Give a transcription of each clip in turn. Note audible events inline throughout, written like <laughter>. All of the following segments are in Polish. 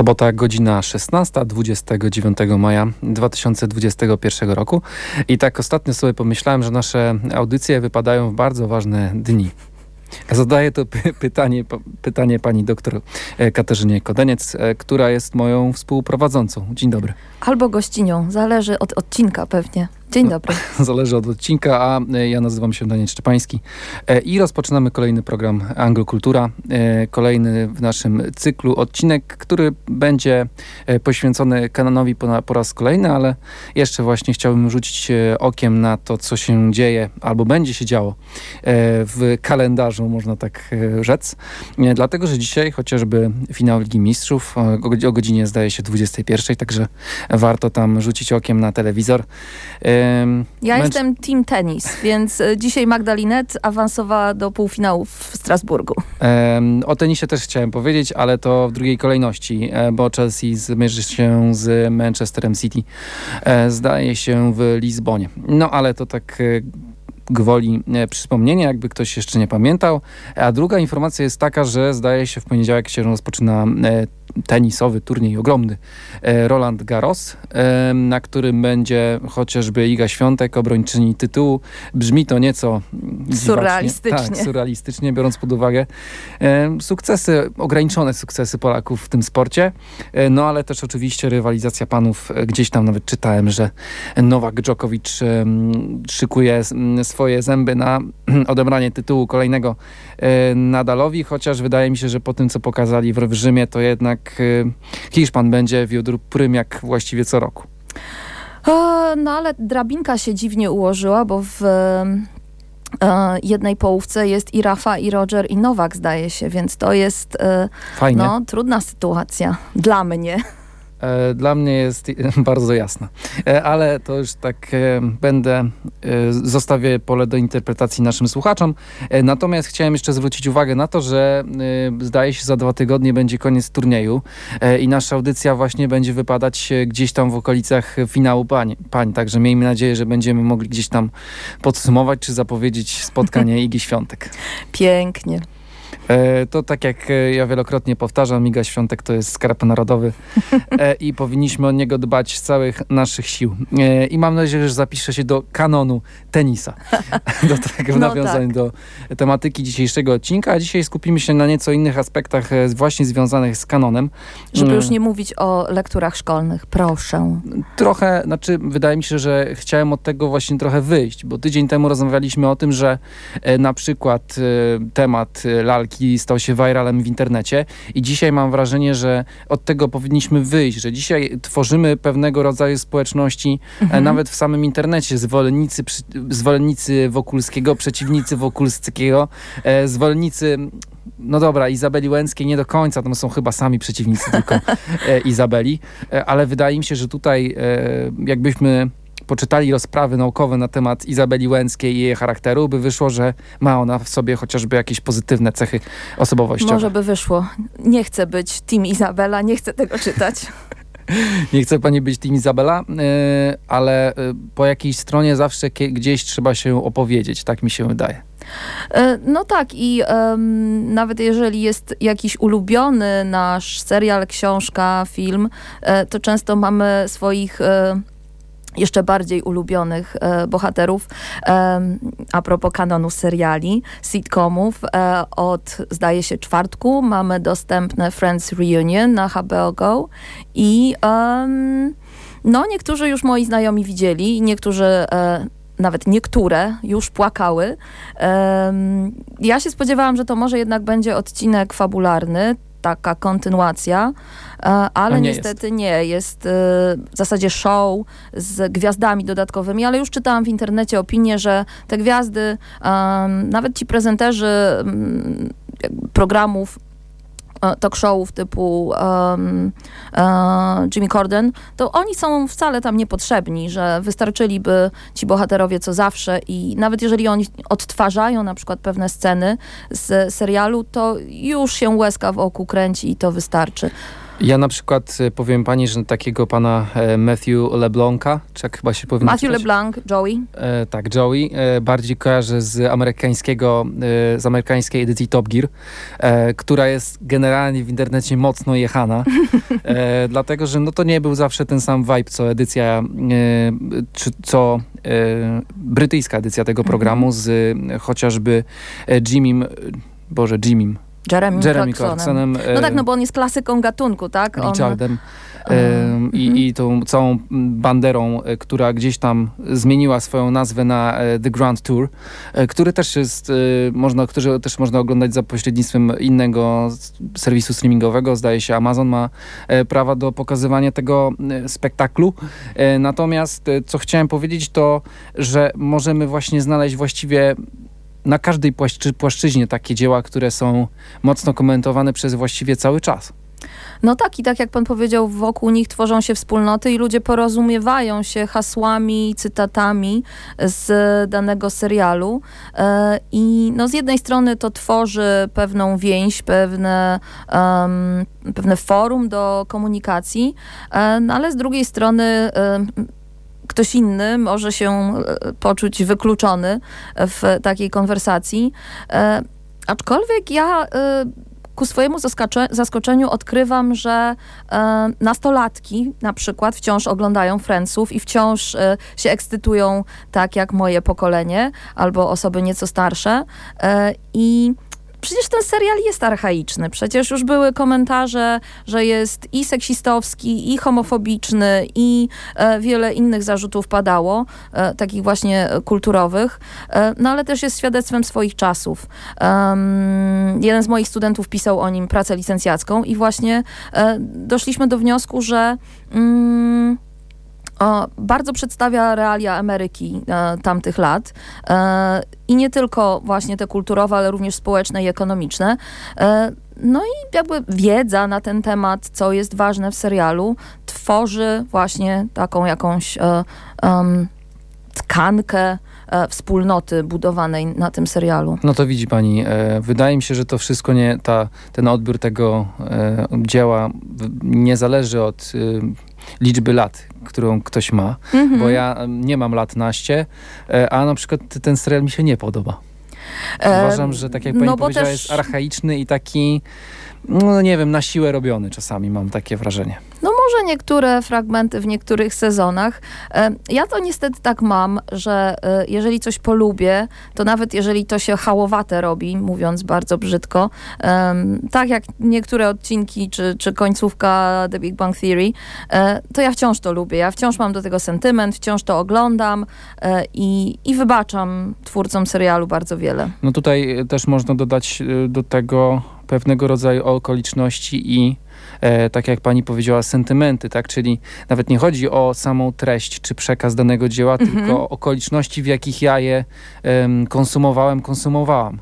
Sobota, godzina 16, 29 maja 2021 roku. I tak ostatnio sobie pomyślałem, że nasze audycje wypadają w bardzo ważne dni. Zadaję to py pytanie, pytanie pani doktor e, Katarzynie Kodeniec, e, która jest moją współprowadzącą. Dzień dobry. Albo gościnią, zależy od odcinka pewnie. Dzień no, dobry. <laughs> Zależy od odcinka, a e, ja nazywam się Daniel Szczepański i rozpoczynamy kolejny program Anglokultura, kolejny w naszym cyklu odcinek, który będzie poświęcony Kananowi po, po raz kolejny, ale jeszcze właśnie rzucić okiem na to, co się dzieje albo będzie się działo w kalendarzu, można tak rzec. Dlatego, że dzisiaj chociażby finał Ligi Mistrzów o godzinie zdaje się 21, także warto tam rzucić okiem na telewizor. Ja Męcz... jestem team tenis, więc e, dzisiaj Magdalinet awansowała do półfinału w Strasburgu. O tenisie też chciałem powiedzieć, ale to w drugiej kolejności, e, bo Chelsea zmierzy się z Manchesterem City. E, zdaje się w Lizbonie. No ale to tak gwoli przypomnienia, jakby ktoś jeszcze nie pamiętał. A druga informacja jest taka, że zdaje się w poniedziałek się rozpoczyna tenisowy turniej ogromny e, Roland Garros, e, na którym będzie chociażby Iga Świątek, obrończyni tytułu. Brzmi to nieco surrealistycznie. Tak, surrealistycznie, biorąc pod uwagę e, sukcesy, ograniczone sukcesy Polaków w tym sporcie. No ale też oczywiście rywalizacja panów. Gdzieś tam nawet czytałem, że Nowak Djokovic szykuje swoje zęby na <clears throat> odebranie tytułu kolejnego Nadalowi, chociaż wydaje mi się, że po tym, co pokazali w Rzymie, to jednak y, Hiszpan będzie wiódł prym jak właściwie co roku. no ale drabinka się dziwnie ułożyła, bo w e, jednej połówce jest i Rafa, i Roger, i Nowak zdaje się, więc to jest e, Fajnie. No, trudna sytuacja dla mnie. E, dla mnie jest <laughs> bardzo jasna. E, ale to już tak e, będę, zostawię pole do interpretacji naszym słuchaczom. Natomiast chciałem jeszcze zwrócić uwagę na to, że zdaje się za dwa tygodnie będzie koniec turnieju i nasza audycja właśnie będzie wypadać gdzieś tam w okolicach finału pań. pań. Także miejmy nadzieję, że będziemy mogli gdzieś tam podsumować czy zapowiedzieć spotkanie <laughs> Igi Świątek. Pięknie. E, to tak jak e, ja wielokrotnie powtarzam, Miga Świątek to jest skarb narodowy <laughs> e, i powinniśmy o niego dbać z całych naszych sił. I mam nadzieję, że zapisze się do kanonu tenisa. <laughs> Do tego no nawiązań tak. do tematyki dzisiejszego odcinka. A dzisiaj skupimy się na nieco innych aspektach właśnie związanych z kanonem. Żeby już nie mówić o lekturach szkolnych, proszę. Trochę, znaczy wydaje mi się, że chciałem od tego właśnie trochę wyjść, bo tydzień temu rozmawialiśmy o tym, że na przykład temat lalki stał się viralem w internecie i dzisiaj mam wrażenie, że od tego powinniśmy wyjść, że dzisiaj tworzymy pewnego rodzaju społeczności e, mhm. nawet w samym internecie, zwolennicy, zwolennicy Wokulskiego, przeciwnicy Wokulskiego, e, zwolennicy no dobra, Izabeli Łęckiej nie do końca, tam są chyba sami przeciwnicy tylko <laughs> e, Izabeli, e, ale wydaje mi się, że tutaj e, jakbyśmy poczytali rozprawy naukowe na temat Izabeli Łęckiej i jej charakteru, by wyszło, że ma ona w sobie chociażby jakieś pozytywne cechy osobowościowe. Może by wyszło. Nie chcę być Team Izabela, nie chcę tego czytać. <laughs> <laughs> nie chce pani być Team Izabela, yy, ale yy, po jakiejś stronie zawsze gdzieś trzeba się opowiedzieć, tak mi się wydaje. E, no tak i um, nawet jeżeli jest jakiś ulubiony nasz serial, książka, film, e, to często mamy swoich e, jeszcze bardziej ulubionych e, bohaterów e, a propos kanonu seriali, sitcomów. E, od, zdaje się, czwartku mamy dostępne Friends Reunion na HBO Go i no, niektórzy już moi znajomi widzieli, niektórzy e, nawet niektóre już płakały. Ja się spodziewałam, że to może jednak będzie odcinek fabularny, taka kontynuacja, e, ale nie niestety jest. nie. Jest e, w zasadzie show z gwiazdami dodatkowymi, ale już czytałam w internecie opinię, że te gwiazdy, nawet ci prezenterzy mm, programów talk showów typu um, Jimmy Corden, to oni są wcale tam niepotrzebni, że wystarczyliby ci bohaterowie co zawsze i nawet jeżeli oni odtwarzają na przykład pewne sceny z serialu, to już się łezka w oku kręci i to wystarczy. Ja na przykład e, powiem pani, że takiego pana e, Matthew LeBlanca, czy jak chyba się powinno Matthew czytać? LeBlanc, Joey. E, tak, Joey. E, bardziej kojarzę z amerykańskiego, e, z amerykańskiej edycji Top Gear, e, która jest generalnie w internecie mocno jechana, <laughs> dlatego, że no to nie był zawsze ten sam vibe, co edycja, czy co brytyjska edycja tego mhm. programu z chociażby Jimmy, Boże, Jimmy Jeremy, Jeremy Clarksonem. No tak, no bo on jest klasyką gatunku, tak? Richardem. On... I, I tą całą banderą, e, która gdzieś tam zmieniła swoją nazwę na e, The Grand Tour, e, który też jest, można, który też można oglądać za pośrednictwem innego serwisu streamingowego. Zdaje się, Amazon ma prawa do pokazywania tego spektaklu. Natomiast co chciałem powiedzieć to, że możemy właśnie znaleźć właściwie na każdej płaszczyźnie takie dzieła, które są mocno komentowane przez właściwie cały czas. No tak, i tak jak pan powiedział, wokół nich tworzą się wspólnoty i ludzie porozumiewają się hasłami, cytatami z danego serialu. E, I no z jednej strony to tworzy pewną więź, pewne, um, pewne forum do komunikacji, e, no ale z drugiej strony ktoś inny może się e, poczuć wykluczony w takiej konwersacji. E, aczkolwiek ja e, ku swojemu zaskoczeniu odkrywam, że nastolatki na przykład wciąż oglądają Friendsów i wciąż się ekscytują tak jak moje pokolenie albo osoby nieco starsze. I Przecież ten serial jest archaiczny. Przecież już były komentarze, że jest i seksistowski, i homofobiczny, i e, wiele innych zarzutów padało, e, takich właśnie kulturowych, e, no ale też jest świadectwem swoich czasów. jeden z moich studentów pisał o nim pracę licencjacką i właśnie e, doszliśmy do wniosku, że mm, bardzo przedstawia realia Ameryki e, tamtych lat e, i nie tylko właśnie te kulturowe, ale również społeczne i ekonomiczne. E, no i jakby wiedza na ten temat, co jest ważne w serialu, tworzy właśnie taką jakąś um, tkankę wspólnoty budowanej na tym serialu. No to widzi pani, wydaje mi się, że to wszystko nie, ta, ten odbiór tego dzieła nie zależy od liczby lat, którą ktoś ma, mm -hmm. bo ja nie mam lat naście, e, a na przykład ten serial mi się nie podoba. Uważam, że tak jak pani no powiedziała, też... jest archaiczny i taki no nie wiem, na siłę robiony czasami, mam takie wrażenie. No może niektóre fragmenty w niektórych sezonach. E, ja to niestety tak mam, że e, jeżeli coś polubię, to nawet jeżeli to się hałowate robi, mówiąc bardzo brzydko, tak jak niektóre odcinki czy, czy końcówka The Big Bang Theory, e, to ja wciąż to lubię. Ja wciąż mam do tego sentyment, wciąż to oglądam i, i wybaczam twórcom serialu bardzo wiele. No tutaj też można dodać do tego pewnego rodzaju okoliczności i tak jak pani powiedziała, sentymenty, tak? Czyli nawet nie chodzi o samą treść czy przekaz danego dzieła, mhm. tylko okoliczności, w jakich ja je konsumowałem, konsumowałam.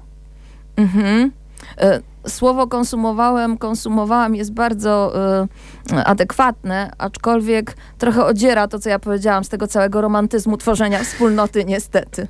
Mhm. E, słowo konsumowałem, konsumowałam jest bardzo y, adekwatne, aczkolwiek trochę odziera to, co ja powiedziałam z tego całego romantyzmu tworzenia wspólnoty, niestety.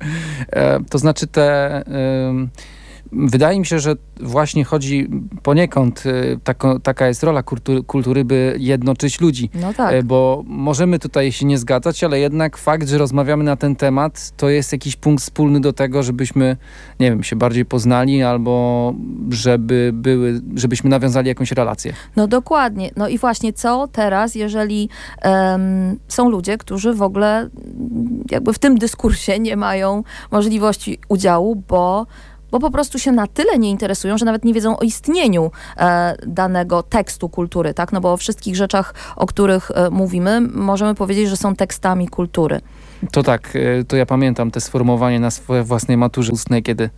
E, to znaczy te... Y, Wydaje mi się, że właśnie chodzi poniekąd, y, tako, taka jest rola kultury, kultury, by jednoczyć ludzi. No tak. E, bo możemy tutaj się nie zgadzać, ale jednak fakt, że rozmawiamy na ten temat, to jest jakiś punkt wspólny do tego, żebyśmy, nie wiem, się bardziej poznali albo żeby były, żebyśmy nawiązali jakąś relację. No dokładnie. No i właśnie co teraz, jeżeli um, są ludzie, którzy w ogóle jakby w tym dyskursie nie mają możliwości udziału, bo bo po prostu się na tyle nie interesują, że nawet nie wiedzą o istnieniu e, danego tekstu kultury, tak? No bo o wszystkich rzeczach, o których e, mówimy, możemy powiedzieć, że są tekstami kultury. To tak, e, to ja pamiętam te sformułowanie na swojej własnej maturze ustnej, kiedy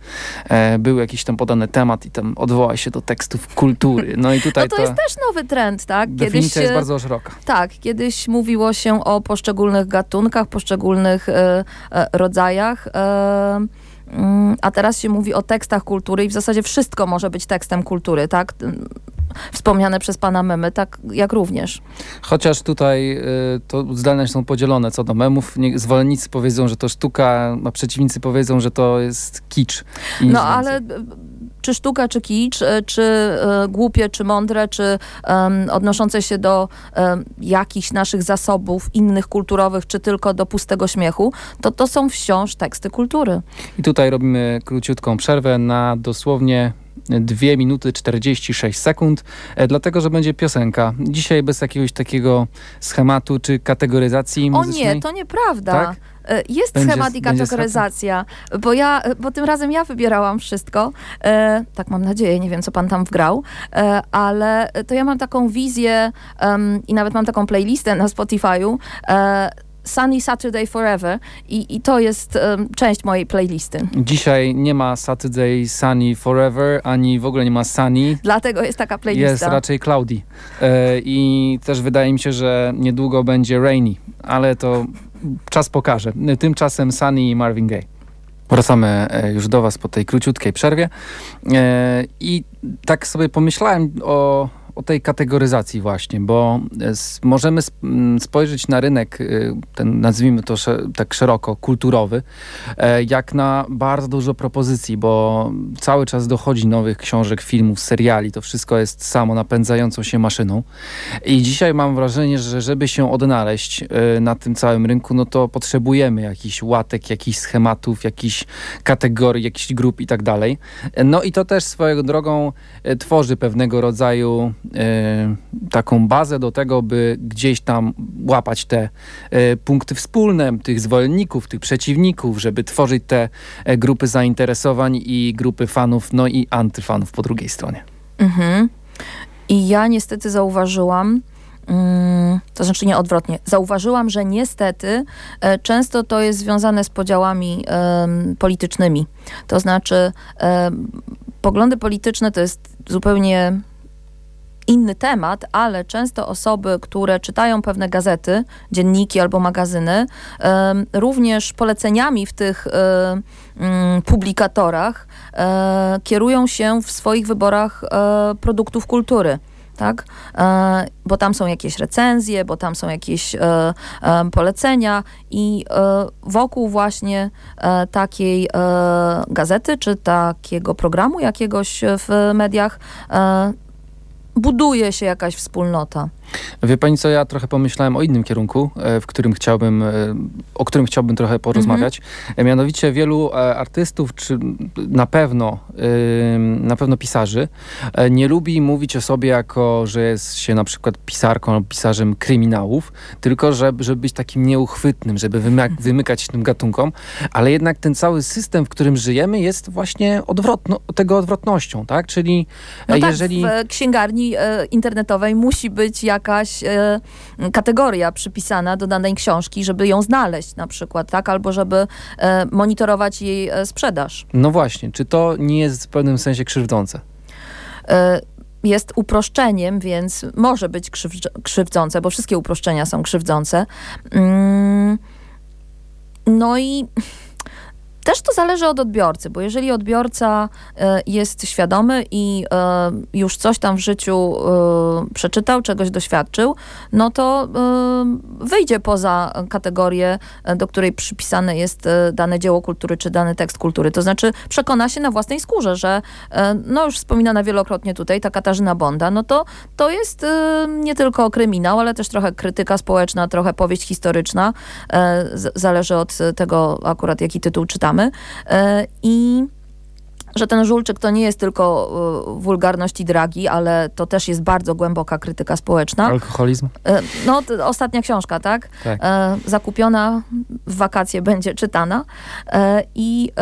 e, był jakiś tam podany temat i tam odwoła się do tekstów kultury. No i tutaj no to, jest też nowy trend, tak? Kiedyś definicja jest bardzo szeroka. Tak, kiedyś mówiło się o poszczególnych gatunkach, poszczególnych e, e, rodzajach e, a teraz się mówi o tekstach kultury i w zasadzie wszystko może być tekstem kultury, tak? Wspomniane przez pana memy, tak jak również. Chociaż tutaj y, to zdania są podzielone co do memów. Zwolennicy powiedzą, że to sztuka, a przeciwnicy powiedzą, że to jest kicz. No ale czy sztuka, czy kicz, e, czy e, głupie, czy mądre, czy odnoszące się do jakichś naszych zasobów innych kulturowych, czy tylko do pustego śmiechu, to to są wciąż teksty kultury. I tutaj robimy króciutką przerwę na dosłownie 2 minuty 46 sekund, e, dlatego że będzie piosenka. Dzisiaj bez jakiegoś takiego schematu czy kategoryzacji muzycznej. O nie, to nieprawda. Tak? E, jest będzie, schemat i kategoryzacja, bo ja, bo tym razem ja wybierałam wszystko. E, tak mam nadzieję, nie wiem, co pan tam wgrał, e, ale to ja mam taką wizję um, i nawet mam taką playlistę na Spotify'u. E, Sunny Saturday Forever i, i to jest um, część mojej playlisty. Dzisiaj nie ma Saturday Sunny Forever, ani w ogóle nie ma Sunny. Dlatego jest taka playlista. Jest raczej cloudy. E, I też wydaje mi się, że niedługo będzie rainy, ale to czas pokaże. Tymczasem Sunny i Marvin Gaye. Wracamy e, już do Was po tej króciutkiej przerwie. E, I tak sobie pomyślałem o o tej kategoryzacji właśnie, bo e, możemy spojrzeć na rynek, e, ten nazwijmy to tak szeroko, kulturowy, e, jak na bardzo dużo propozycji, bo cały czas dochodzi nowych książek, filmów, seriali, to wszystko jest samo napędzającą się maszyną. I dzisiaj mam wrażenie, że żeby się odnaleźć na tym całym rynku, no to potrzebujemy jakichś łatek, jakichś schematów, jakichś kategorii, jakichś grup i tak dalej. No i to też swoją drogą tworzy pewnego rodzaju taką bazę do tego, by gdzieś tam łapać te e, punkty wspólne tych zwolenników, tych przeciwników, żeby tworzyć te e, grupy zainteresowań i grupy fanów, no i antyfanów po drugiej stronie. Mhm. I ja niestety zauważyłam, mm, to znaczy nie odwrotnie. Zauważyłam, że niestety często to jest związane z podziałami politycznymi. To znaczy poglądy polityczne to jest zupełnie inny temat, ale często osoby, które czytają pewne gazety, dzienniki albo magazyny, również poleceniami w tych mm, publikatorach e, kierują się w swoich wyborach e, produktów kultury tak? E, bo tam są jakieś recenzje, bo tam są jakieś polecenia i wokół właśnie takiej gazety czy takiego programu jakiegoś w mediach buduje się jakaś wspólnota. Wie pani co, ja trochę pomyślałem o innym kierunku, e, w którym chciałbym, e, o którym chciałbym trochę porozmawiać. Mhm. Mianowicie wielu artystów, czy na pewno, na pewno pisarzy, nie lubi mówić o sobie jako, że jest się na przykład pisarką lub pisarzem kryminałów, tylko żeby, żeby być takim nieuchwytnym, żeby wymykać tym gatunkom, ale jednak ten cały system, w którym żyjemy jest właśnie odwrotno, tego odwrotnością, tak? Czyli no jeżeli... Tak, w księgarni internetowej musi być jak jakaś e, kategoria przypisana do danej książki, żeby ją znaleźć na przykład, tak? Albo żeby e, monitorować jej e, sprzedaż. No właśnie, czy to nie jest w pewnym sensie krzywdzące? E, jest uproszczeniem, więc może być krzywdzące, bo wszystkie uproszczenia są krzywdzące. Mm, no i też to zależy od odbiorcy, bo jeżeli odbiorca e, jest świadomy i e, już coś tam w życiu e, przeczytał, czegoś doświadczył, no to wyjdzie poza kategorię, do której przypisane jest dane dzieło kultury czy dany tekst kultury. To znaczy przekona się na własnej skórze, że no już wspominana wielokrotnie tutaj ta Katarzyna Bonda, no to to jest nie tylko kryminał, ale też trochę krytyka społeczna, trochę powieść historyczna. Zależy od tego akurat jaki tytuł czytamy E, I że ten żulczyk to nie jest tylko e, wulgarność i dragi, ale to też jest bardzo głęboka krytyka społeczna. Alkoholizm? E, no, ostatnia książka, tak? tak. Zakupiona, w wakacje będzie czytana. I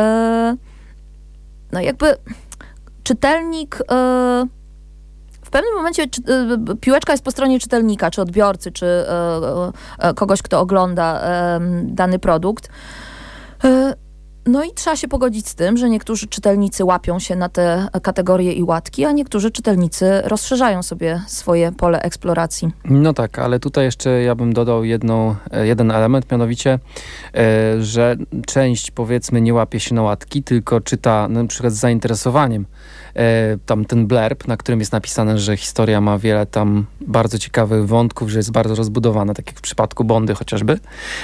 no jakby czytelnik w pewnym momencie piłeczka jest po stronie czytelnika, czy odbiorcy, czy kogoś, kto ogląda dany produkt. No i trzeba się pogodzić z tym, że niektórzy czytelnicy łapią się na te kategorie i łatki, a niektórzy czytelnicy rozszerzają sobie swoje pole eksploracji. No tak, ale tutaj jeszcze ja bym dodał jedną, e, jeden element, mianowicie, e, że część powiedzmy nie łapie się na łatki, tylko czyta na przykład z zainteresowaniem tam ten blurb, na którym jest napisane, że historia ma wiele tam bardzo ciekawych wątków, że jest bardzo rozbudowana, tak jak w przypadku Bondy chociażby.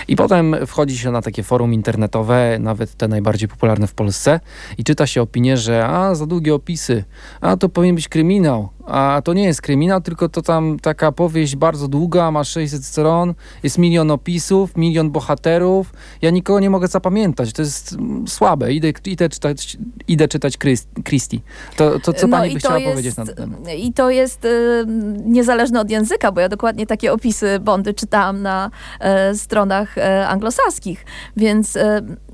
I potem wchodzi się na takie forum internetowe, nawet te najbardziej popularne w Polsce i czyta się opinię, że a, za długie opisy, a to powinien być kryminał, a to nie jest kryminał, tylko to tam taka powieść bardzo długa, ma 600 stron, jest milion opisów, milion bohaterów. Ja nikogo nie mogę zapamiętać. To jest mm, słabe. Idę, idę czytać, idę czytać Christie. To, to co no pani by chciała jest, powiedzieć na ten temat? I to jest y, niezależne od języka, bo ja dokładnie takie opisy Bondy czytałam na y, stronach y, anglosaskich. Więc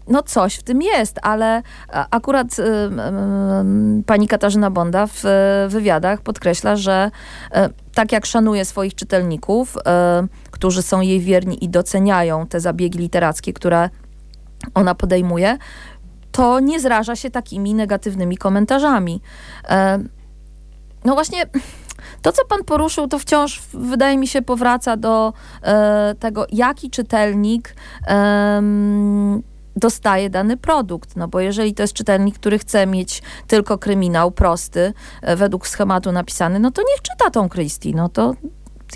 no coś w tym jest, ale akurat y, y, y, pani Katarzyna Bonda w wywiadach podkreśla, że tak jak szanuje swoich czytelników, którzy są jej wierni i doceniają te zabiegi literackie, które ona podejmuje, to nie zraża się takimi negatywnymi komentarzami. No właśnie to, co pan poruszył, to wciąż wydaje mi się powraca do e, tego, jaki czytelnik e, dostaje dany produkt. No bo jeżeli to jest czytelnik, który chce mieć tylko kryminał prosty, e, według schematu napisany, no to niech czyta tą Christie. No to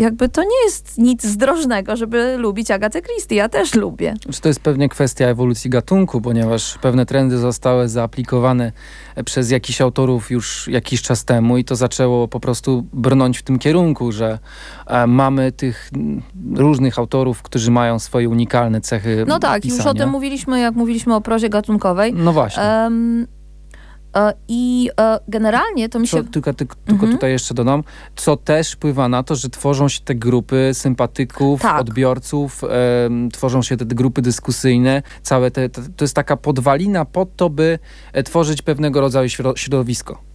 jakby to nie jest nic zdrożnego, żeby lubić Agatę Christie. Ja też lubię. To jest pewnie kwestia ewolucji gatunku, ponieważ pewne trendy zostały zaaplikowane przez jakichś autorów już jakiś czas temu i to zaczęło po prostu brnąć w tym kierunku, że e, mamy tych różnych autorów, którzy mają swoje unikalne cechy No tak, pisania. już o tym mówiliśmy, jak mówiliśmy o prozie gatunkowej. No właśnie. Um, I e, generalnie to mi się... Tylko, tylko, mhm. tutaj jeszcze dodam, co też wpływa na to, że tworzą się te grupy sympatyków, tak. odbiorców, e, tworzą się te grupy dyskusyjne, całe te, te, to jest taka podwalina pod to, by tworzyć pewnego rodzaju środowisko.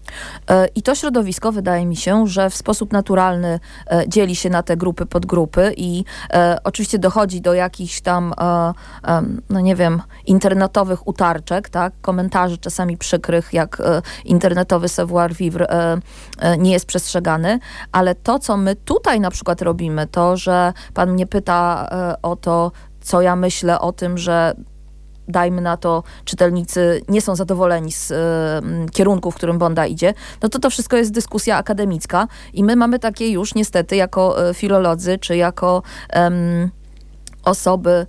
E, I to środowisko wydaje mi się, że w sposób naturalny e, dzieli się na te grupy, podgrupy i e, oczywiście dochodzi do jakichś tam, no nie wiem, internetowych utarczek, tak, komentarzy czasami przykrych, jak internetowy savoir vivre nie jest przestrzegany, ale to, co my tutaj na przykład robimy, to, że pan mnie pyta o to, co ja myślę o tym, że dajmy na to, czytelnicy nie są zadowoleni z y, kierunku, w którym Bonda idzie, no to to wszystko jest dyskusja akademicka i my mamy takie już niestety jako y, filolodzy, czy jako osoby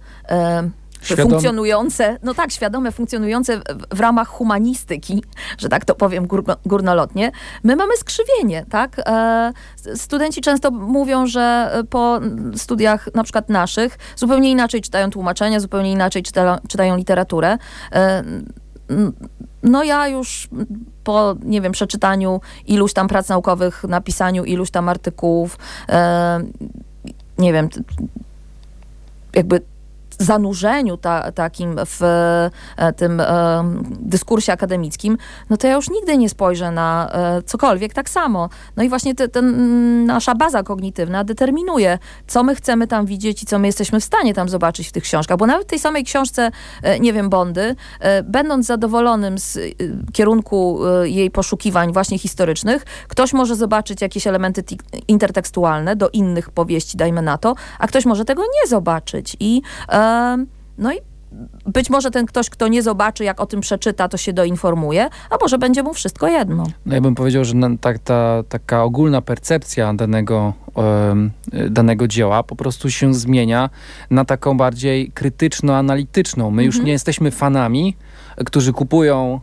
Świadome. funkcjonujące, no tak, świadome, funkcjonujące w, w, ramach humanistyki, że tak to powiem gór, górnolotnie, my mamy skrzywienie, tak? E, studenci często mówią, że po studiach na przykład naszych zupełnie inaczej czytają tłumaczenia, zupełnie inaczej czyta, czytają literaturę. E, no ja już po, nie wiem, przeczytaniu iluś tam prac naukowych, napisaniu iluś tam artykułów, e, nie wiem, jakby zanurzeniu ta, takim w e, tym e, dyskursie akademickim, no to ja już nigdy nie spojrzę na e, cokolwiek tak samo. No i właśnie te, ten, nasza baza kognitywna determinuje, co my chcemy tam widzieć i co my jesteśmy w stanie tam zobaczyć w tych książkach, bo nawet w tej samej książce, nie wiem, Bondy, będąc zadowolonym z kierunku jej poszukiwań właśnie historycznych, ktoś może zobaczyć jakieś elementy intertekstualne do innych powieści, dajmy na to, a ktoś może tego nie zobaczyć i no i być może ten ktoś, kto nie zobaczy, jak o tym przeczyta, to się doinformuje, a może będzie mu wszystko jedno. No ja bym powiedział, że ta, ta, taka ogólna percepcja danego, danego dzieła po prostu się zmienia na taką bardziej krytyczno-analityczną. My mhm. już nie jesteśmy fanami, którzy kupują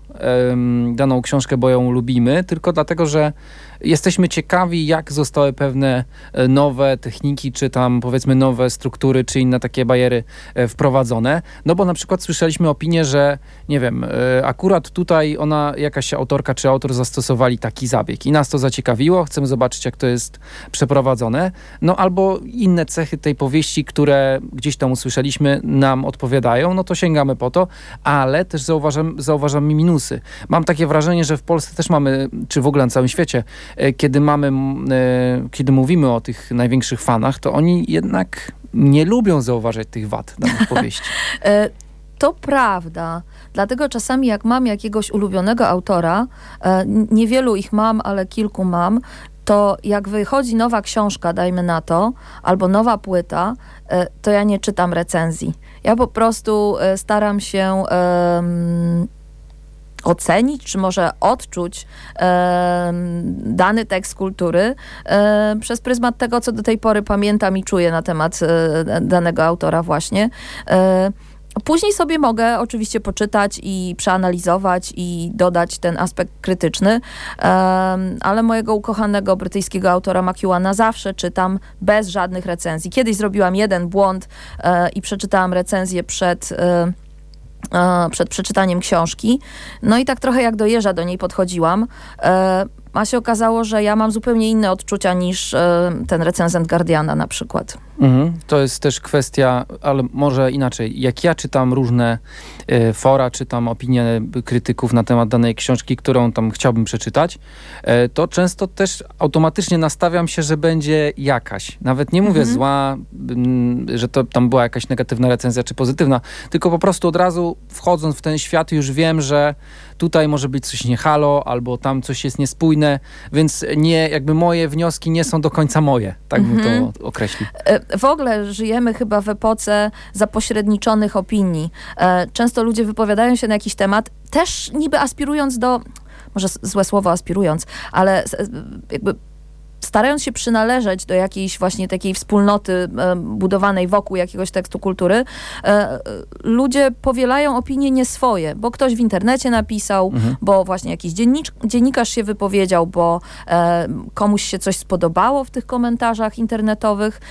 daną książkę, bo ją lubimy, tylko dlatego, że jesteśmy ciekawi, jak zostały pewne e, nowe techniki, czy tam powiedzmy nowe struktury, czy inne takie bariery e, wprowadzone. No bo na przykład słyszeliśmy opinię, że nie wiem, e, akurat tutaj ona, jakaś autorka czy autor zastosowali taki zabieg i nas to zaciekawiło, chcemy zobaczyć, jak to jest przeprowadzone. No albo inne cechy tej powieści, które gdzieś tam usłyszeliśmy, nam odpowiadają, no to sięgamy po to, ale też zauważam, zauważam mi Mam takie wrażenie, że w Polsce też mamy, czy w ogóle na całym świecie, E, kiedy mamy, e, kiedy mówimy o tych największych fanach, to oni jednak nie lubią zauważać tych wad danych <laughs> powieści. E, to prawda. Dlatego czasami jak mam jakiegoś ulubionego autora, niewielu ich mam, ale kilku mam, to jak wychodzi nowa książka, dajmy na to, albo nowa płyta, to ja nie czytam recenzji. Ja po prostu staram się ocenić, czy może odczuć e, dany tekst kultury e, przez pryzmat tego, co do tej pory pamiętam i czuję na temat e, danego autora właśnie. E, później sobie mogę oczywiście poczytać i przeanalizować i dodać ten aspekt krytyczny, ale mojego ukochanego brytyjskiego autora McEwana zawsze czytam bez żadnych recenzji. Kiedyś zrobiłam jeden błąd e, i przeczytałam recenzję przed e, przed przeczytaniem książki. No i tak trochę jak do jeża do niej podchodziłam. E, a się okazało, że ja mam zupełnie inne odczucia niż e, ten recenzent Guardiana na przykład. Mhm. To jest też kwestia, ale może inaczej. Jak ja czytam różne e, fora, czytam opinie krytyków na temat danej książki, którą tam chciałbym przeczytać, e, to często też automatycznie nastawiam się, że będzie jakaś. Nawet nie mówię mhm. zła, że to tam była jakaś negatywna recenzja czy pozytywna, tylko po prostu od razu wchodząc w ten świat już wiem, że tutaj może być coś nie halo, albo tam coś jest niespójne, więc nie, jakby moje wnioski nie są do końca moje, tak bym to mhm. określił. E, w ogóle żyjemy chyba w epoce zapośredniczonych opinii. E, często ludzie wypowiadają się na jakiś temat, też niby aspirując do może złe słowo aspirując, ale jakby starając się przynależeć do jakiejś właśnie takiej wspólnoty e, budowanej wokół jakiegoś tekstu kultury, e, ludzie powielają opinie nie swoje, bo ktoś w internecie napisał, mhm. bo właśnie jakiś dziennikarz się wypowiedział, bo e, komuś się coś spodobało w tych komentarzach internetowych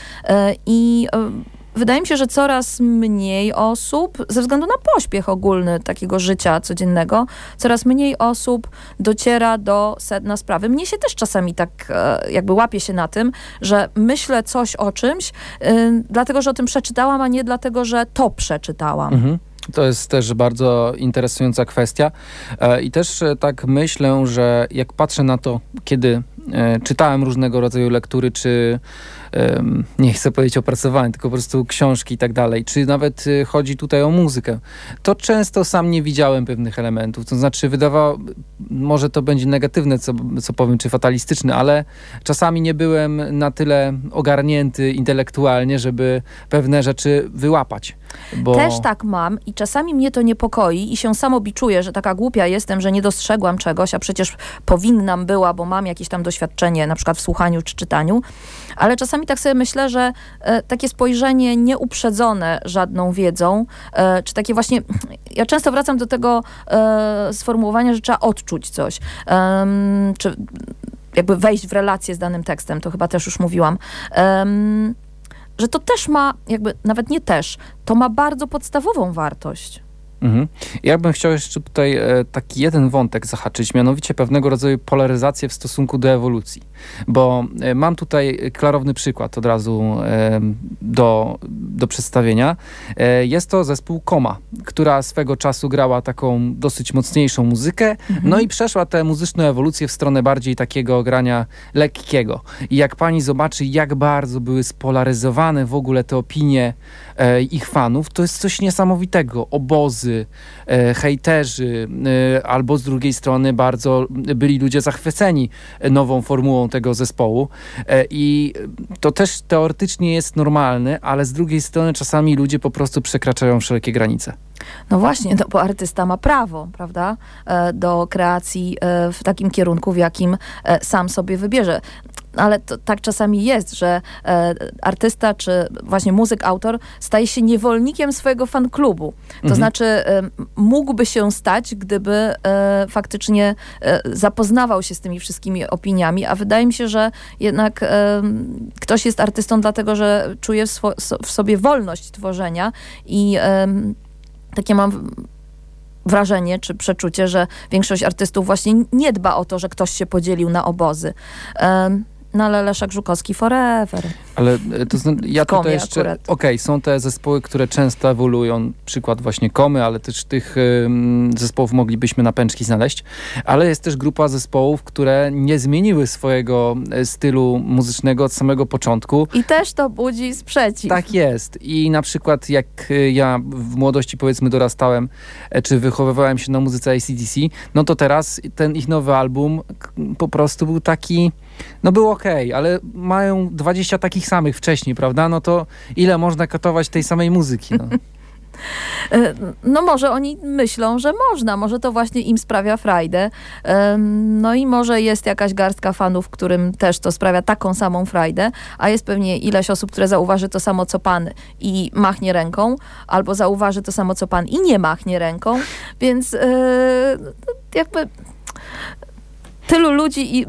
i wydaje mi się, że coraz mniej osób, ze względu na pośpiech ogólny takiego życia codziennego, coraz mniej osób dociera do sedna sprawy. Mnie się też czasami tak e, jakby łapie się na tym, że myślę coś o czymś, yy, dlatego że o tym przeczytałam, a nie dlatego, że to przeczytałam. Mhm. To jest też bardzo interesująca kwestia. E, I też e, tak myślę, że jak patrzę na to, kiedy czytałem różnego rodzaju lektury, czy nie chcę powiedzieć opracowanie, tylko po prostu książki i tak dalej, czy nawet y, chodzi tutaj o muzykę, to często sam nie widziałem pewnych elementów. To znaczy wydawało, może to będzie negatywne, co, co powiem, czy fatalistyczne, ale czasami nie byłem na tyle ogarnięty intelektualnie, żeby pewne rzeczy wyłapać. Bo... Też tak mam i czasami mnie to niepokoi i się samo biczuję, że taka głupia jestem, że nie dostrzegłam czegoś, a przecież powinnam była, bo mam jakieś tam doświadczenie, na przykład w słuchaniu czy czytaniu, ale czasami tak sobie myślę, że e, takie spojrzenie nieuprzedzone żadną wiedzą, e, czy takie właśnie, ja często wracam do tego e, sformułowania, że trzeba odczuć coś, czy jakby wejść w relację z danym tekstem, to chyba też już mówiłam że to też ma, jakby nawet nie też, to ma bardzo podstawową wartość. Mhm. Ja bym chciał jeszcze tutaj e, taki jeden wątek zahaczyć, mianowicie pewnego rodzaju polaryzację w stosunku do ewolucji. Bo e, mam tutaj klarowny przykład od razu e, do, do przedstawienia. Jest to zespół Koma, która swego czasu grała taką dosyć mocniejszą muzykę, mhm. no i przeszła tę muzyczną ewolucję w stronę bardziej takiego grania lekkiego. I jak pani zobaczy, jak bardzo były spolaryzowane w ogóle te opinie ich fanów, to jest coś niesamowitego. Obozy, e, hejterzy, e, albo z drugiej strony bardzo byli ludzie zachwyceni nową formułą tego zespołu. E, I to też teoretycznie jest normalne, ale z drugiej strony czasami ludzie po prostu przekraczają wszelkie granice. No właśnie, no bo artysta ma prawo, prawda, e, do kreacji e, w takim kierunku, w jakim sam sobie wybierze ale to, tak czasami jest, że e, artysta czy właśnie muzyk, autor staje się niewolnikiem swojego fanklubu. To mhm. znaczy e, mógłby się stać, gdyby e, faktycznie e, zapoznawał się z tymi wszystkimi opiniami, a wydaje mi się, że jednak e, ktoś jest artystą dlatego, że czuje w, sobie wolność tworzenia i e, takie mam wrażenie czy przeczucie, że większość artystów właśnie nie dba o to, że ktoś się podzielił na obozy. No ale Leszek Żukowski forever. Ale e, to ja tutaj jeszcze, okej, okay, są te zespoły, które często ewoluują, przykład właśnie Komy, ale też tych zespołów moglibyśmy na pęczki znaleźć, ale jest też grupa zespołów, które nie zmieniły swojego e, stylu muzycznego od samego początku. I też to budzi sprzeciw. Tak jest i na przykład jak e, ja w młodości powiedzmy dorastałem, czy wychowywałem się na muzyce ACDC, no to teraz ten ich nowy album po prostu był taki no był ok, ale mają 20 takich samych wcześniej, prawda? No to ile można katować tej samej muzyki? No. <laughs> E, no może oni myślą, że można, może to właśnie im sprawia frajdę. No i może jest jakaś garstka fanów, którym też to sprawia taką samą frajdę, a jest pewnie ileś osób, które zauważy to samo co pan i machnie ręką, albo zauważy to samo co pan i nie machnie ręką, więc yy, jakby tylu ludzi i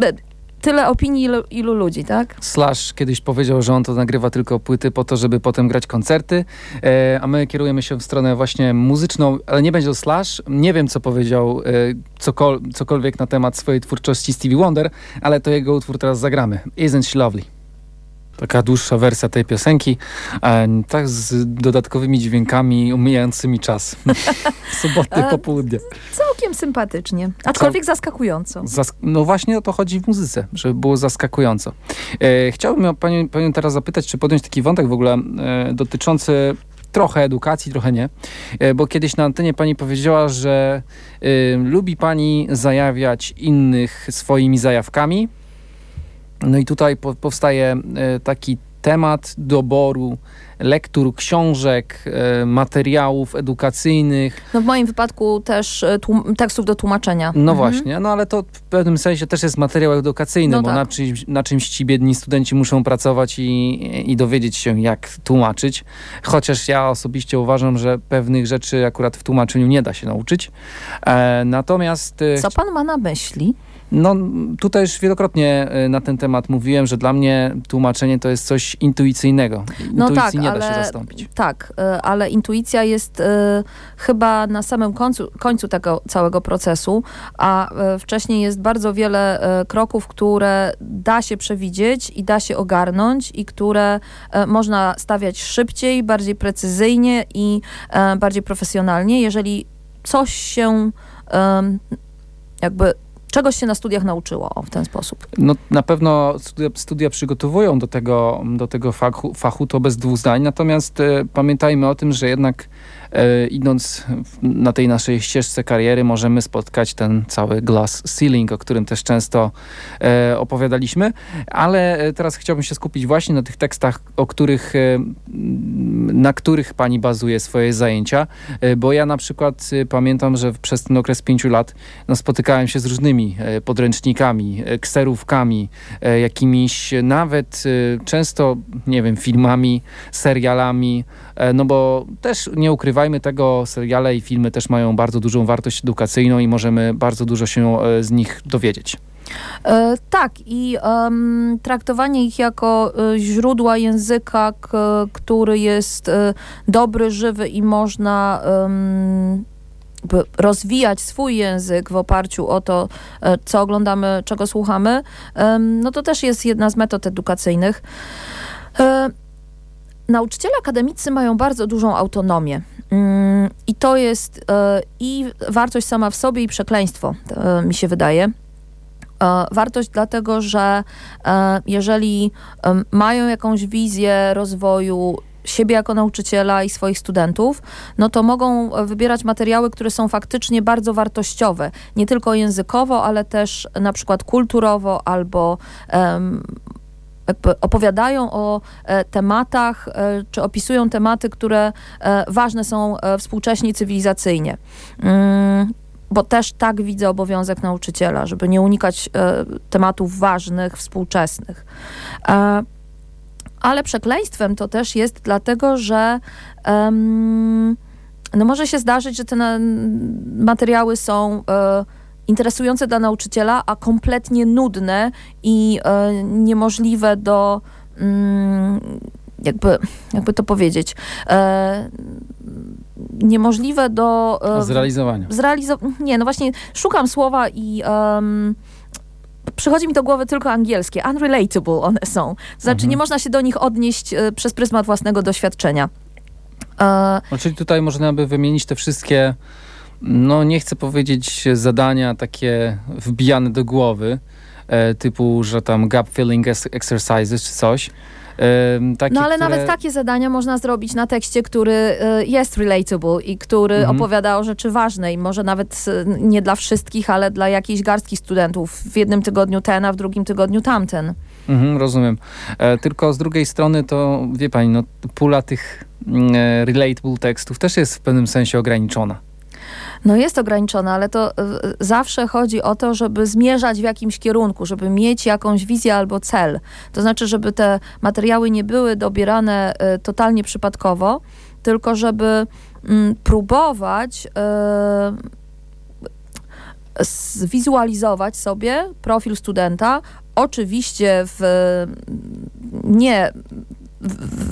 tyle opinii, ilu, ilu, ludzi, tak? Slash kiedyś powiedział, że on to nagrywa tylko płyty po to, żeby potem grać koncerty, e, a my kierujemy się w stronę właśnie muzyczną, ale nie będzie to Slash. Nie wiem, co powiedział e, cokol cokolwiek na temat swojej twórczości Stevie Wonder, ale to jego utwór teraz zagramy. Isn't she lovely? Taka dłuższa wersja tej piosenki, e, tak z dodatkowymi dźwiękami umijającymi czas. Soboty, <laughs> popołudnie. Całkiem sympatycznie, aczkolwiek Cał... zaskakująco. Zas no właśnie o to chodzi w muzyce, żeby było zaskakująco. E, chciałbym panią, panią teraz zapytać, czy podjąć taki wątek w ogóle e, dotyczący trochę edukacji, trochę nie, e, bo kiedyś na antenie pani powiedziała, że y, lubi pani zajawiać innych swoimi zajawkami, no i tutaj po, powstaje e, taki temat doboru lektur, książek, e, materiałów edukacyjnych. No w moim wypadku też e, tekstów do tłumaczenia. No mhm. właśnie, no ale to w pewnym sensie też jest materiał edukacyjny, no bo tak. na, czymś, na czymś ci biedni studenci muszą pracować i, i dowiedzieć się, jak tłumaczyć. Chociaż ja osobiście uważam, że pewnych rzeczy akurat w tłumaczeniu nie da się nauczyć. E, natomiast... Co pan ma na myśli? No tutaj już wielokrotnie e, na ten temat mówiłem, że dla mnie tłumaczenie to jest coś intuicyjnego. No Intuicji tak, nie ale, da się zastąpić. Tak, e, ale intuicja jest e, chyba na samym końcu, końcu tego całego procesu, a wcześniej jest bardzo wiele kroków, które da się przewidzieć i da się ogarnąć i które można stawiać szybciej, bardziej precyzyjnie i bardziej profesjonalnie, jeżeli coś się jakby czegoś się na studiach nauczyło w ten sposób? No na pewno studia, studia przygotowują do tego, do tego fachu, fachu, to bez dwóch zdań, natomiast e, pamiętajmy o tym, że jednak idąc na tej naszej ścieżce kariery możemy spotkać ten cały glass ceiling, o którym też często e, opowiadaliśmy, ale e, teraz chciałbym się skupić właśnie na tych tekstach, o których, e, na których pani bazuje swoje zajęcia, e, bo ja na przykład pamiętam, że przez ten okres pięciu lat no, spotykałem się z różnymi podręcznikami, kserówkami, jakimiś nawet często, nie wiem, filmami, serialami, no bo też nie ukrywajmy tego, seriale i filmy też mają bardzo dużą wartość edukacyjną i możemy bardzo dużo się e, z nich dowiedzieć. E, tak, i um, traktowanie ich jako e, źródła języka, który jest e, dobry, żywy i można rozwijać swój język w oparciu o to, e, co oglądamy, czego słuchamy, no to też jest jedna z metod edukacyjnych. Nauczyciele akademicy mają bardzo dużą autonomię. Mm, I to jest e, i wartość sama w sobie, i przekleństwo, e, mi się wydaje. E, wartość dlatego, że jeżeli mają jakąś wizję rozwoju siebie jako nauczyciela i swoich studentów, no to mogą wybierać materiały, które są faktycznie bardzo wartościowe. Nie tylko językowo, ale też na przykład kulturowo albo opowiadają o e, tematach, e, czy opisują tematy, które e, ważne są współcześnie cywilizacyjnie. Mm, bo też tak widzę obowiązek nauczyciela, żeby nie unikać tematów ważnych, współczesnych. Ale przekleństwem to też jest dlatego, że no może się zdarzyć, że te materiały są interesujące dla nauczyciela, a kompletnie nudne i e, niemożliwe do mm, jakby, jakby to powiedzieć, e, niemożliwe do... E, zrealizowania. Zrealizo nie, no właśnie szukam słowa i... Um, przychodzi mi do głowy tylko angielskie. Unrelatable one są. Znaczy mhm. nie można się do nich odnieść e, przez pryzmat własnego doświadczenia. E, no, czyli tutaj można by wymienić te wszystkie no nie chcę powiedzieć zadania takie wbijane do głowy, e, typu, że tam gap filling exercises czy coś. Takie, no ale które... nawet takie zadania można zrobić na tekście, który e, jest relatable i który mhm. opowiada o rzeczy ważnej. Może nawet e, nie dla wszystkich, ale dla jakiejś garstki studentów. W jednym tygodniu ten, a w drugim tygodniu tamten. Mhm, rozumiem. E, tylko z drugiej strony to, wie pani, no, pula tych mm, e, relatable tekstów też jest w pewnym sensie ograniczona. No jest ograniczona, ale to e, zawsze chodzi o to, żeby zmierzać w jakimś kierunku, żeby mieć jakąś wizję albo cel. To znaczy, żeby te materiały nie były dobierane e, totalnie przypadkowo, tylko żeby mm, próbować e, zwizualizować sobie profil studenta, oczywiście w nie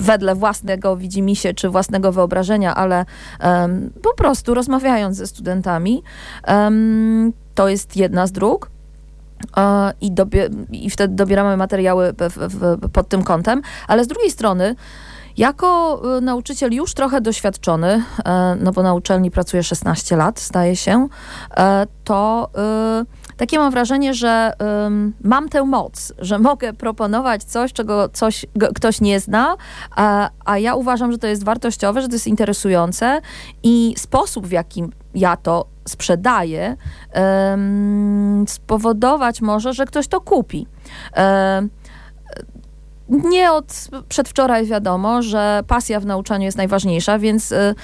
wedle własnego widzimisię czy własnego wyobrażenia, ale um, po prostu rozmawiając ze studentami. Um, to jest jedna z dróg. E, I, dobie, I wtedy dobieramy materiały w, w, pod tym kątem, ale z drugiej strony jako e, nauczyciel już trochę doświadczony, e, no bo na uczelni pracuję 16 lat, staje się, to takie mam wrażenie, że um, mam tę moc, że mogę proponować coś, czego coś, ktoś nie zna, a, a ja uważam, że to jest wartościowe, że to jest interesujące i sposób, w jakim ja to sprzedaję, um, spowodować może, że ktoś to kupi. Um, nie od przedwczoraj wiadomo, że pasja w nauczaniu jest najważniejsza, więc y, y,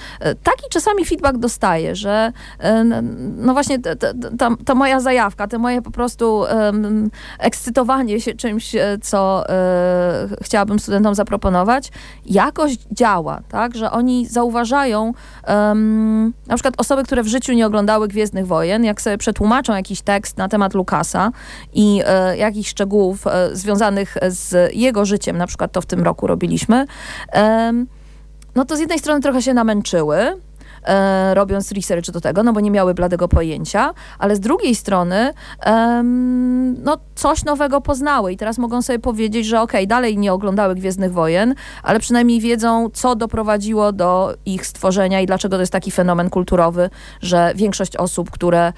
taki czasami feedback dostaję, że y, no właśnie ta, moja zajawka, to moje po prostu ekscytowanie się czymś, co chciałabym studentom zaproponować, jakoś działa, tak, że oni zauważają na przykład osoby, które w życiu nie oglądały Gwiezdnych Wojen, jak sobie przetłumaczą jakiś tekst na temat Lukasa i jakichś szczegółów związanych z jego życiem, życiem, na przykład to w tym roku robiliśmy, no to z jednej strony trochę się namęczyły, e, robiąc research do tego, no bo nie miały bladego pojęcia, ale z drugiej strony no coś nowego poznały i teraz mogą sobie powiedzieć, że okej, okay, dalej nie oglądały Gwiezdnych Wojen, ale przynajmniej wiedzą, co doprowadziło do ich stworzenia i dlaczego to jest taki fenomen kulturowy, że większość osób, które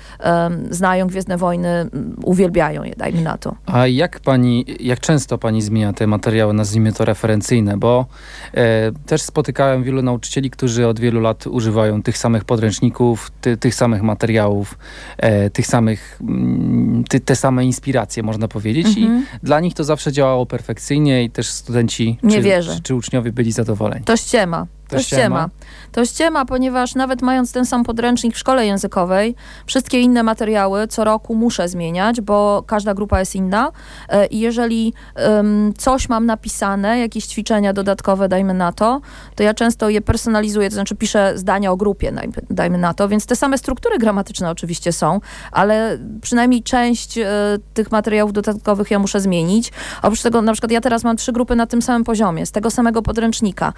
znają Gwiezdne Wojny, uwielbiają je, dajmy na to. A jak pani, jak często pani zmienia te materiały, nazwijmy to referencyjne, bo e, też spotykałem wielu nauczycieli, którzy od wielu lat używają tych samych podręczników, ty, tych samych materiałów, e, tych samych, mm, ty, te same inspiracje, można powiedzieć. Mhm. I dla nich to zawsze działało perfekcyjnie i też studenci Nie czy, czy, czy uczniowie byli zadowoleni. To ściema. To, ściema. To ściema, ponieważ nawet mając ten sam podręcznik w szkole językowej, wszystkie inne materiały co roku muszę zmieniać, bo każda grupa jest inna. E, I jeżeli um, coś mam napisane, jakieś ćwiczenia dodatkowe, dajmy na to, to ja często je personalizuję, to znaczy piszę zdania o grupie, dajmy na to, więc te same struktury gramatyczne oczywiście są, ale przynajmniej część e, tych materiałów dodatkowych ja muszę zmienić. Oprócz tego, na przykład ja teraz mam trzy grupy na tym samym poziomie, z tego samego podręcznika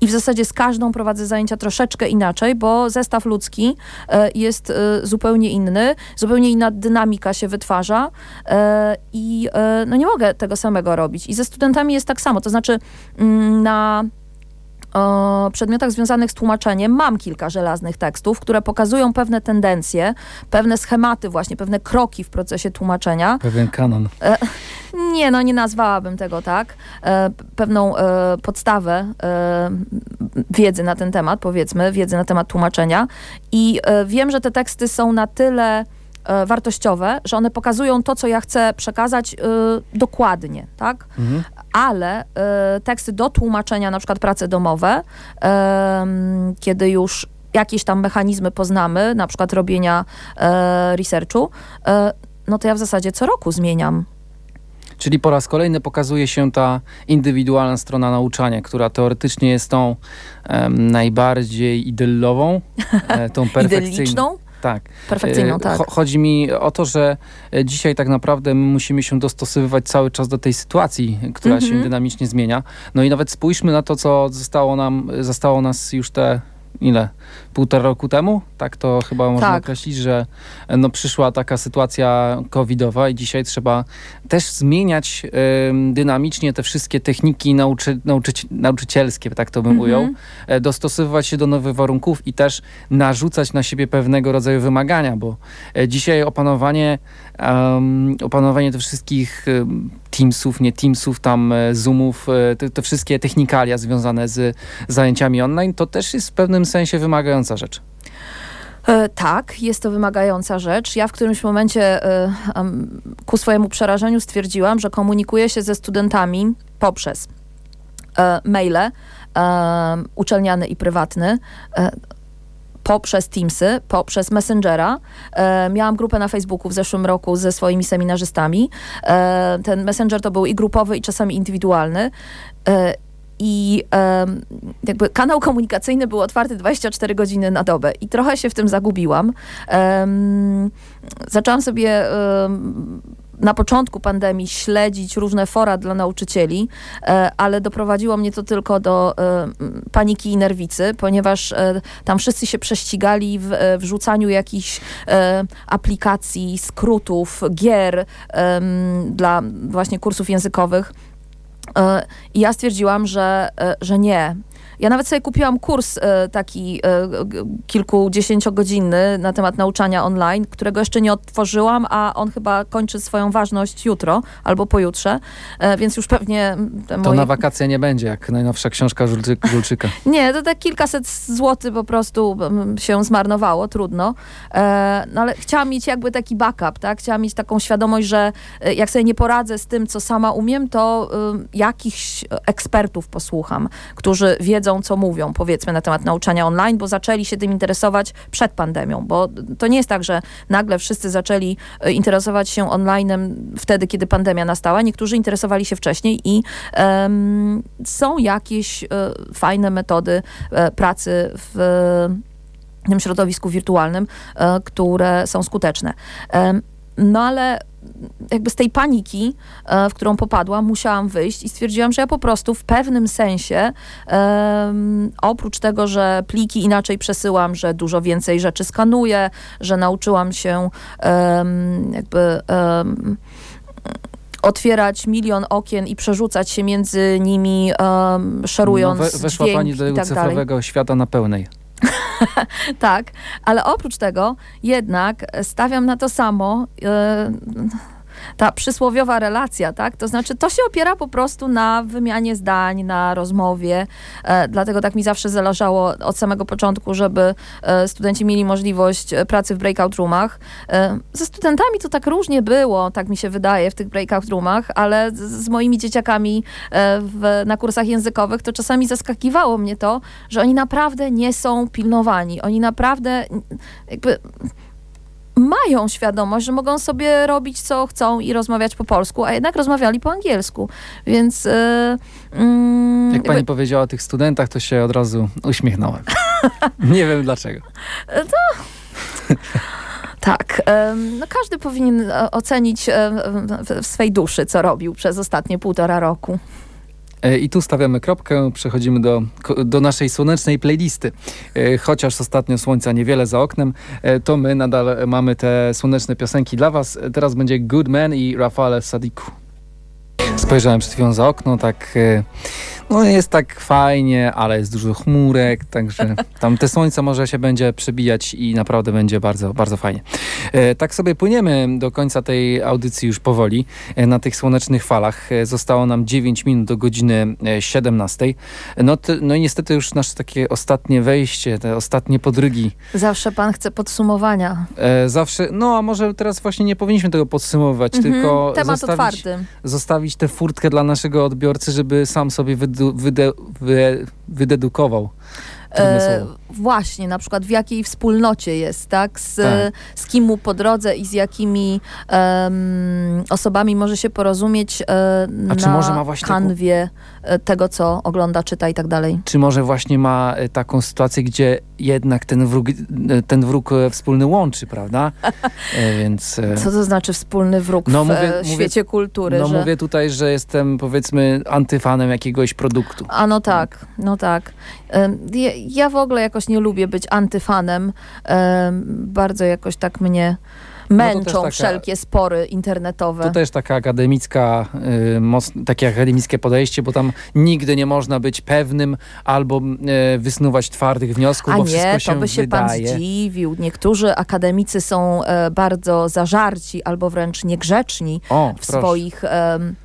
i w zasadzie z każdą prowadzę zajęcia troszeczkę inaczej, bo zestaw ludzki e, jest e, zupełnie inny, zupełnie inna dynamika się wytwarza e, i no nie mogę tego samego robić. I ze studentami jest tak samo, to znaczy mm, na o przedmiotach związanych z tłumaczeniem mam kilka żelaznych tekstów, które pokazują pewne tendencje, pewne schematy właśnie, pewne kroki w procesie tłumaczenia. Pewien kanon. E, nie, no nie nazwałabym tego tak. E, pewną e, podstawę wiedzy na ten temat, powiedzmy, wiedzy na temat tłumaczenia i wiem, że te teksty są na tyle wartościowe, że one pokazują to, co ja chcę przekazać y, dokładnie, tak? Mhm. Ale y, teksty do tłumaczenia, na przykład prace domowe, y, kiedy już jakieś tam mechanizmy poznamy, na przykład robienia researchu, no to ja w zasadzie co roku zmieniam Czyli po raz kolejny pokazuje się ta indywidualna strona nauczania, która teoretycznie jest tą um, najbardziej idyllową, e, tą <laughs> perfekcyjną. Tak. Perfekcyjną, e, tak. Chodzi mi o to, że e, dzisiaj tak naprawdę my musimy się dostosowywać cały czas do tej sytuacji, która się mhm. dynamicznie zmienia. No i nawet spójrzmy na to, co zostało nam, zostało nas już te ile? Półtora roku temu, tak to chyba można tak. określić, że no, przyszła taka sytuacja covidowa i dzisiaj trzeba też zmieniać y, dynamicznie te wszystkie techniki nauczy, nauczyci, nauczycielskie, tak to bym mm -hmm. ujął, e, dostosowywać się do nowych warunków i też narzucać na siebie pewnego rodzaju wymagania, bo e, dzisiaj opanowanie, um, opanowanie tych wszystkich Teamsów, nie Teamsów, tam e, Zoomów, te, te wszystkie technikalia związane z zajęciami online, to też jest w pewnym sensie wymagające rzecz. E, tak, jest to wymagająca rzecz. Ja w którymś momencie e, ku swojemu przerażeniu stwierdziłam, że komunikuję się ze studentami poprzez e, maile uczelniany i prywatny poprzez Teamsy, poprzez Messengera. Miałam grupę na Facebooku w zeszłym roku ze swoimi seminarzystami. Ten Messenger to był i grupowy, i czasami indywidualny. I um, jakby kanał komunikacyjny był otwarty 24 godziny na dobę i trochę się w tym zagubiłam. Um, zaczęłam sobie um, na początku pandemii śledzić różne fora dla nauczycieli, e, ale doprowadziło mnie to tylko do e, paniki i nerwicy, ponieważ e, tam wszyscy się prześcigali w wrzucaniu jakichś aplikacji, skrótów, gier dla właśnie kursów językowych. I ja stwierdziłam, że, że nie, ja nawet sobie kupiłam kurs e, taki e, kilkudziesięciogodzinny na temat nauczania online, którego jeszcze nie otworzyłam, a on chyba kończy swoją ważność jutro albo pojutrze, e, więc już pewnie To moje... na wakacje nie będzie, jak najnowsza książka Żulczyka. <laughs> nie, to tak kilkaset złotych po prostu się zmarnowało, trudno. No ale chciałam mieć jakby taki backup, tak? Chciałam mieć taką świadomość, że jak sobie nie poradzę z tym, co sama umiem, to jakichś ekspertów posłucham, którzy wiedzą, wiedzą, co mówią, powiedzmy, na temat nauczania online, bo zaczęli się tym interesować przed pandemią, bo to nie jest tak, że nagle wszyscy zaczęli e, interesować się online wtedy, kiedy pandemia nastała. Niektórzy interesowali się wcześniej i um, są jakieś um, fajne metody um, pracy w tym środowisku wirtualnym, które są skuteczne. No ale jakby z tej paniki, e, w którą popadłam, musiałam wyjść i stwierdziłam, że ja po prostu w pewnym sensie, um, oprócz tego, że pliki inaczej przesyłam, że dużo więcej rzeczy skanuję, że nauczyłam się um, jakby um, otwierać milion okien i przerzucać się między nimi, um, szerując no, we, Weszła pani do tak cyfrowego dalej. świata na pełnej. <laughs> tak, ale oprócz tego jednak stawiam na to samo. Yy, ta przysłowiowa relacja, tak? To znaczy, to się opiera po prostu na wymianie zdań, na rozmowie. E, dlatego tak mi zawsze zależało od samego początku, żeby e, studenci mieli możliwość e, pracy w breakout roomach. E, ze studentami to tak różnie było, tak mi się wydaje, w tych breakout roomach, ale z, z moimi dzieciakami e, w, na kursach językowych to czasami zaskakiwało mnie to, że oni naprawdę nie są pilnowani. Oni naprawdę jakby mają świadomość, że mogą sobie robić co chcą i rozmawiać po polsku, a jednak rozmawiali po angielsku. Więc. Yy, yy, Jak pani jakby... powiedziała o tych studentach, to się od razu uśmiechnąłem. <laughs> Nie wiem dlaczego. To. <laughs> Tak. No każdy powinien e, ocenić w swej duszy, co robił przez ostatnie półtora roku. E, I tu stawiamy kropkę, przechodzimy do, do naszej słonecznej playlisty. E, chociaż ostatnio słońca niewiele za oknem, e, to my nadal mamy te słoneczne piosenki dla Was. Teraz będzie Good Man i Rafale Sadiku. Spojrzałem przed chwilą za okno, tak no jest tak fajnie, ale jest dużo chmurek, także <laughs> tam te słońce może się będzie przebijać i naprawdę będzie bardzo, bardzo fajnie. E, tak sobie płyniemy do końca tej audycji już powoli e, na tych słonecznych falach. E, zostało nam 9 minut do godziny 17. No, no i niestety już nasze takie ostatnie wejście, te ostatnie podrygi. Zawsze pan chce podsumowania. zawsze, no a może teraz właśnie nie powinniśmy tego podsumowywać, mhm, tylko zostawić, otwarty. zostawić tę furtkę dla naszego odbiorcy, żeby sam sobie wydał wyde, wy, wydedukował. E, właśnie, na przykład w jakiej wspólnocie jest, tak? Z, tak. z kim mu po drodze i z jakimi um, osobami może się porozumieć e, A na może ma właśnie kanwie taką... E, tego, co ogląda, czyta i tak dalej. Czy może właśnie ma e, taką sytuację, gdzie jednak ten wróg, ten wróg wspólny łączy, prawda? <laughs> Więc... Co to znaczy wspólny wróg no, w mówię, świecie mówię, kultury? No że... mówię tutaj, że jestem powiedzmy antyfanem jakiegoś produktu. A no tak, no tak. Ja, ja w ogóle jakoś nie lubię być antyfanem. Bardzo jakoś tak mnie męczą no taka, wszelkie spory internetowe. To też taka akademicka, y, moc, takie akademickie podejście, bo tam nigdy nie można być pewnym albo y, wysnuwać twardych wniosków, A bo nie, wszystko się to by się wydaje. pan zdziwił. Niektórzy akademicy są e, bardzo zażarci albo wręcz niegrzeczni o, w proszę. swoich o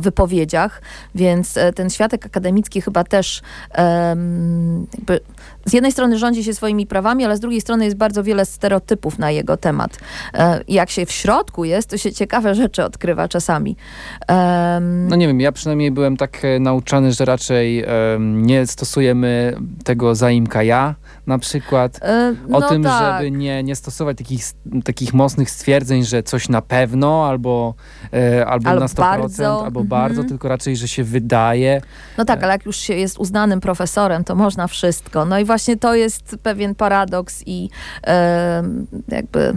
wypowiedziach, więc e, ten światek akademicki chyba też jakby z jednej strony rządzi się swoimi prawami, ale z drugiej strony jest bardzo wiele stereotypów na jego temat. E, jak się w środku jest, to się ciekawe rzeczy odkrywa czasami. No nie wiem, ja przynajmniej byłem tak e, nauczany, że raczej nie stosujemy tego zaimka ja na przykład. E, no o tym, tak. żeby nie, nie stosować takich, takich mocnych stwierdzeń, że coś na pewno albo, e, albo, albo na 100%, bardzo. albo mhm. bardzo, tylko raczej, że się wydaje. No tak, ale jak już się jest uznanym profesorem, to można wszystko. No i właśnie to jest pewien paradoks i e, jakby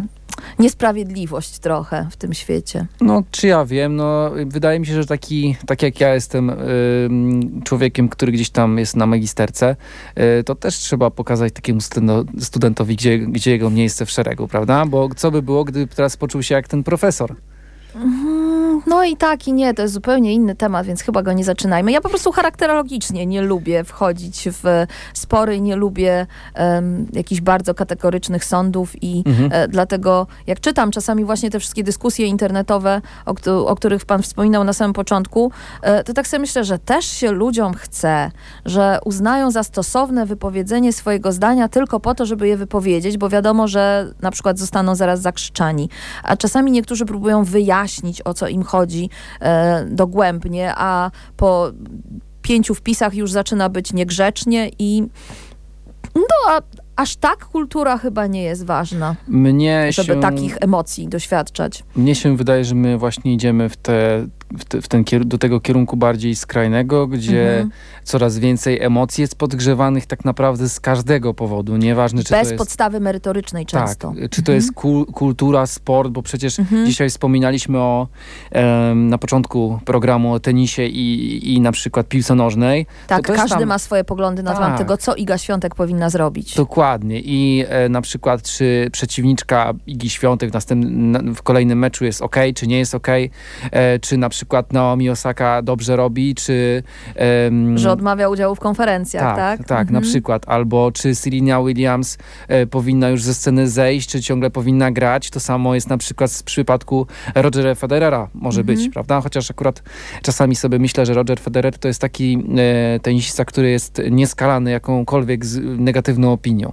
niesprawiedliwość trochę w tym świecie. No, czy ja wiem, no wydaje mi się, że taki, tak jak ja jestem y, człowiekiem, który gdzieś tam jest na magisterce, y, to też trzeba pokazać takiemu studentowi, gdzie, gdzie jego miejsce w szeregu, prawda? Bo co by było, gdyby teraz poczuł się jak ten profesor? Mhm. No i tak i nie, to jest zupełnie inny temat, więc chyba go nie zaczynajmy. Ja po prostu charakterologicznie nie lubię wchodzić w spory, nie lubię um, jakichś bardzo kategorycznych sądów i mhm. e, dlatego jak czytam czasami właśnie te wszystkie dyskusje internetowe, o, o których pan wspominał na samym początku, e, to tak sobie myślę, że też się ludziom chce, że uznają za stosowne wypowiedzenie swojego zdania tylko po to, żeby je wypowiedzieć, bo wiadomo, że na przykład zostaną zaraz zakrzyczani. A czasami niektórzy próbują wyjaśnić wyjaśnić, o co im chodzi e, dogłębnie, a po pięciu wpisach już zaczyna być niegrzecznie i no, a, aż tak kultura chyba nie jest ważna, mnie żeby się, takich emocji doświadczać. Mnie się wydaje, że my właśnie idziemy w te w, te, w ten, do tego kierunku bardziej skrajnego, gdzie mhm. coraz więcej emocji jest podgrzewanych tak naprawdę z każdego powodu. Nieważne, czy Bez to jest... podstawy merytorycznej tak, często. Tak, czy to mhm. jest ku, kultura, sport, bo przecież mhm. dzisiaj wspominaliśmy o um, na początku programu o tenisie i, i na przykład piłce nożnej. Tak, każdy tam... ma swoje poglądy na temat tak. tego, co Iga Świątek powinna zrobić. Dokładnie. I e, na przykład, czy przeciwniczka Igi Świątek w, następnym, w kolejnym meczu jest ok, czy nie jest ok, e, czy na przykład Naomi Osaka dobrze robi, czy... Um, że odmawia udziału w konferencjach, tak? Tak, tak mhm. na przykład. Albo czy Serena Williams e, powinna już ze sceny zejść, czy ciągle powinna grać. To samo jest na przykład w przypadku Rogera Federera może mhm. być, prawda? Chociaż akurat czasami sobie myślę, że Roger Federer to jest taki e, tenisista, który jest nieskalany jakąkolwiek negatywną opinią.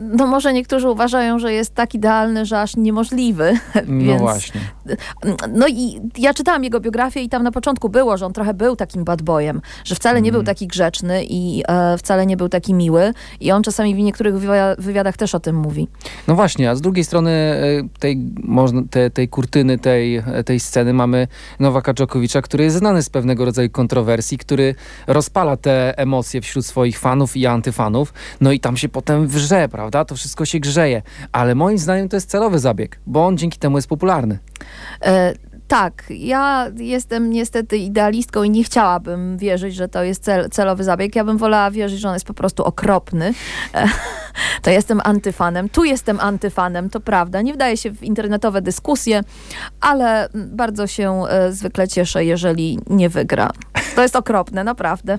no może niektórzy uważają, że jest tak idealny, że aż niemożliwy. <laughs> No Więc, właśnie. No i ja czytałam jego biografię i tam na początku było, że on trochę był takim bad boyem, że wcale nie mm. był mhm. taki grzeczny i e, wcale nie był taki miły i on czasami w niektórych wywiadach też o tym mówi. No właśnie, a z drugiej strony e, tej, można, te, tej kurtyny, tej, tej sceny mamy Nowaka Dżokowicza, który jest znany z pewnego rodzaju kontrowersji, który rozpala te emocje wśród swoich fanów i antyfanów, no i tam się potem wrze prawda? To wszystko się grzeje. Ale moim zdaniem to jest celowy zabieg, bo on dzięki temu jest popularny. E tak, ja jestem niestety idealistką i nie chciałabym wierzyć, że to jest cel, celowy zabieg. Ja bym wolała wierzyć, że on jest po prostu okropny. E, <laughs> to jestem antyfanem. Tu jestem antyfanem, to prawda. Nie wdaję się w internetowe dyskusje, ale bardzo się e, zwykle cieszę, jeżeli nie wygra. To jest okropne, naprawdę.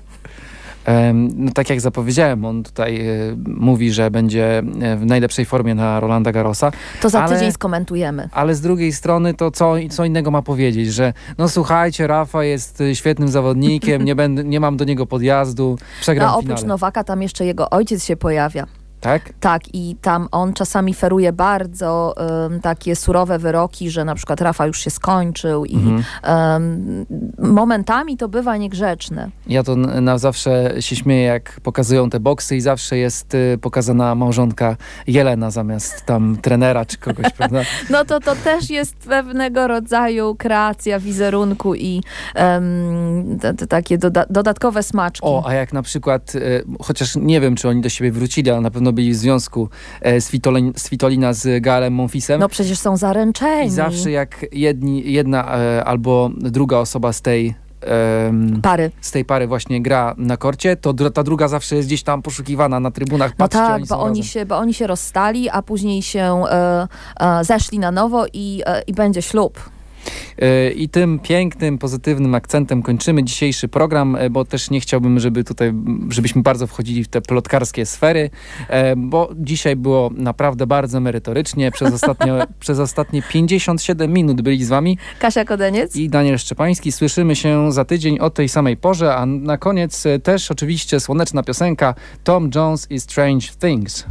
No tak jak zapowiedziałem, on tutaj e, mówi, że będzie e, w najlepszej formie na Rolanda Garrosa. To za ale, tydzień skomentujemy. Ale z drugiej strony to co, co innego ma powiedzieć, że no słuchajcie, Rafa jest e, świetnym zawodnikiem, nie, będę, nie mam do niego podjazdu, przegram A oprócz Nowaka tam jeszcze jego ojciec się pojawia. Tak? Tak, i tam on czasami feruje bardzo um, takie surowe wyroki, że na przykład Rafa już się skończył i mhm. um, momentami to bywa niegrzeczne. Ja to na zawsze się śmieję, jak pokazują te boksy i zawsze jest y, pokazana małżonka Jelena zamiast tam trenera czy kogoś, <laughs> prawda? No to to też jest pewnego rodzaju kreacja wizerunku i um, te, te takie doda dodatkowe smaczki. O, a jak na przykład, y, chociaż nie wiem, czy oni do siebie wrócili, ale na pewno byli w związku e, Svitolin, Svitolina z Galem Monfisem. No przecież są zaręczeni. I zawsze jak jedni, jedna e, albo druga osoba z tej pary. z tej pary właśnie gra na korcie, to ta druga zawsze jest gdzieś tam poszukiwana na trybunach. No Patrzcie, tak, oni bo, oni się, bo oni się rozstali, a później się e, e, zeszli na nowo i, e, i będzie ślub. E, I tym pięknym, pozytywnym akcentem kończymy dzisiejszy program, e, bo też nie chciałbym, żeby tutaj, żebyśmy bardzo wchodzili w te plotkarskie sfery, e, bo dzisiaj było naprawdę bardzo merytorycznie. Przez ostatnie, <laughs> przez ostatnie 57 minut byli z wami Kasia Kodeniec i Daniel Szczepański. Słyszymy się za tydzień o tej samej porze, a na koniec też oczywiście słoneczna piosenka Tom Jones i Strange Things.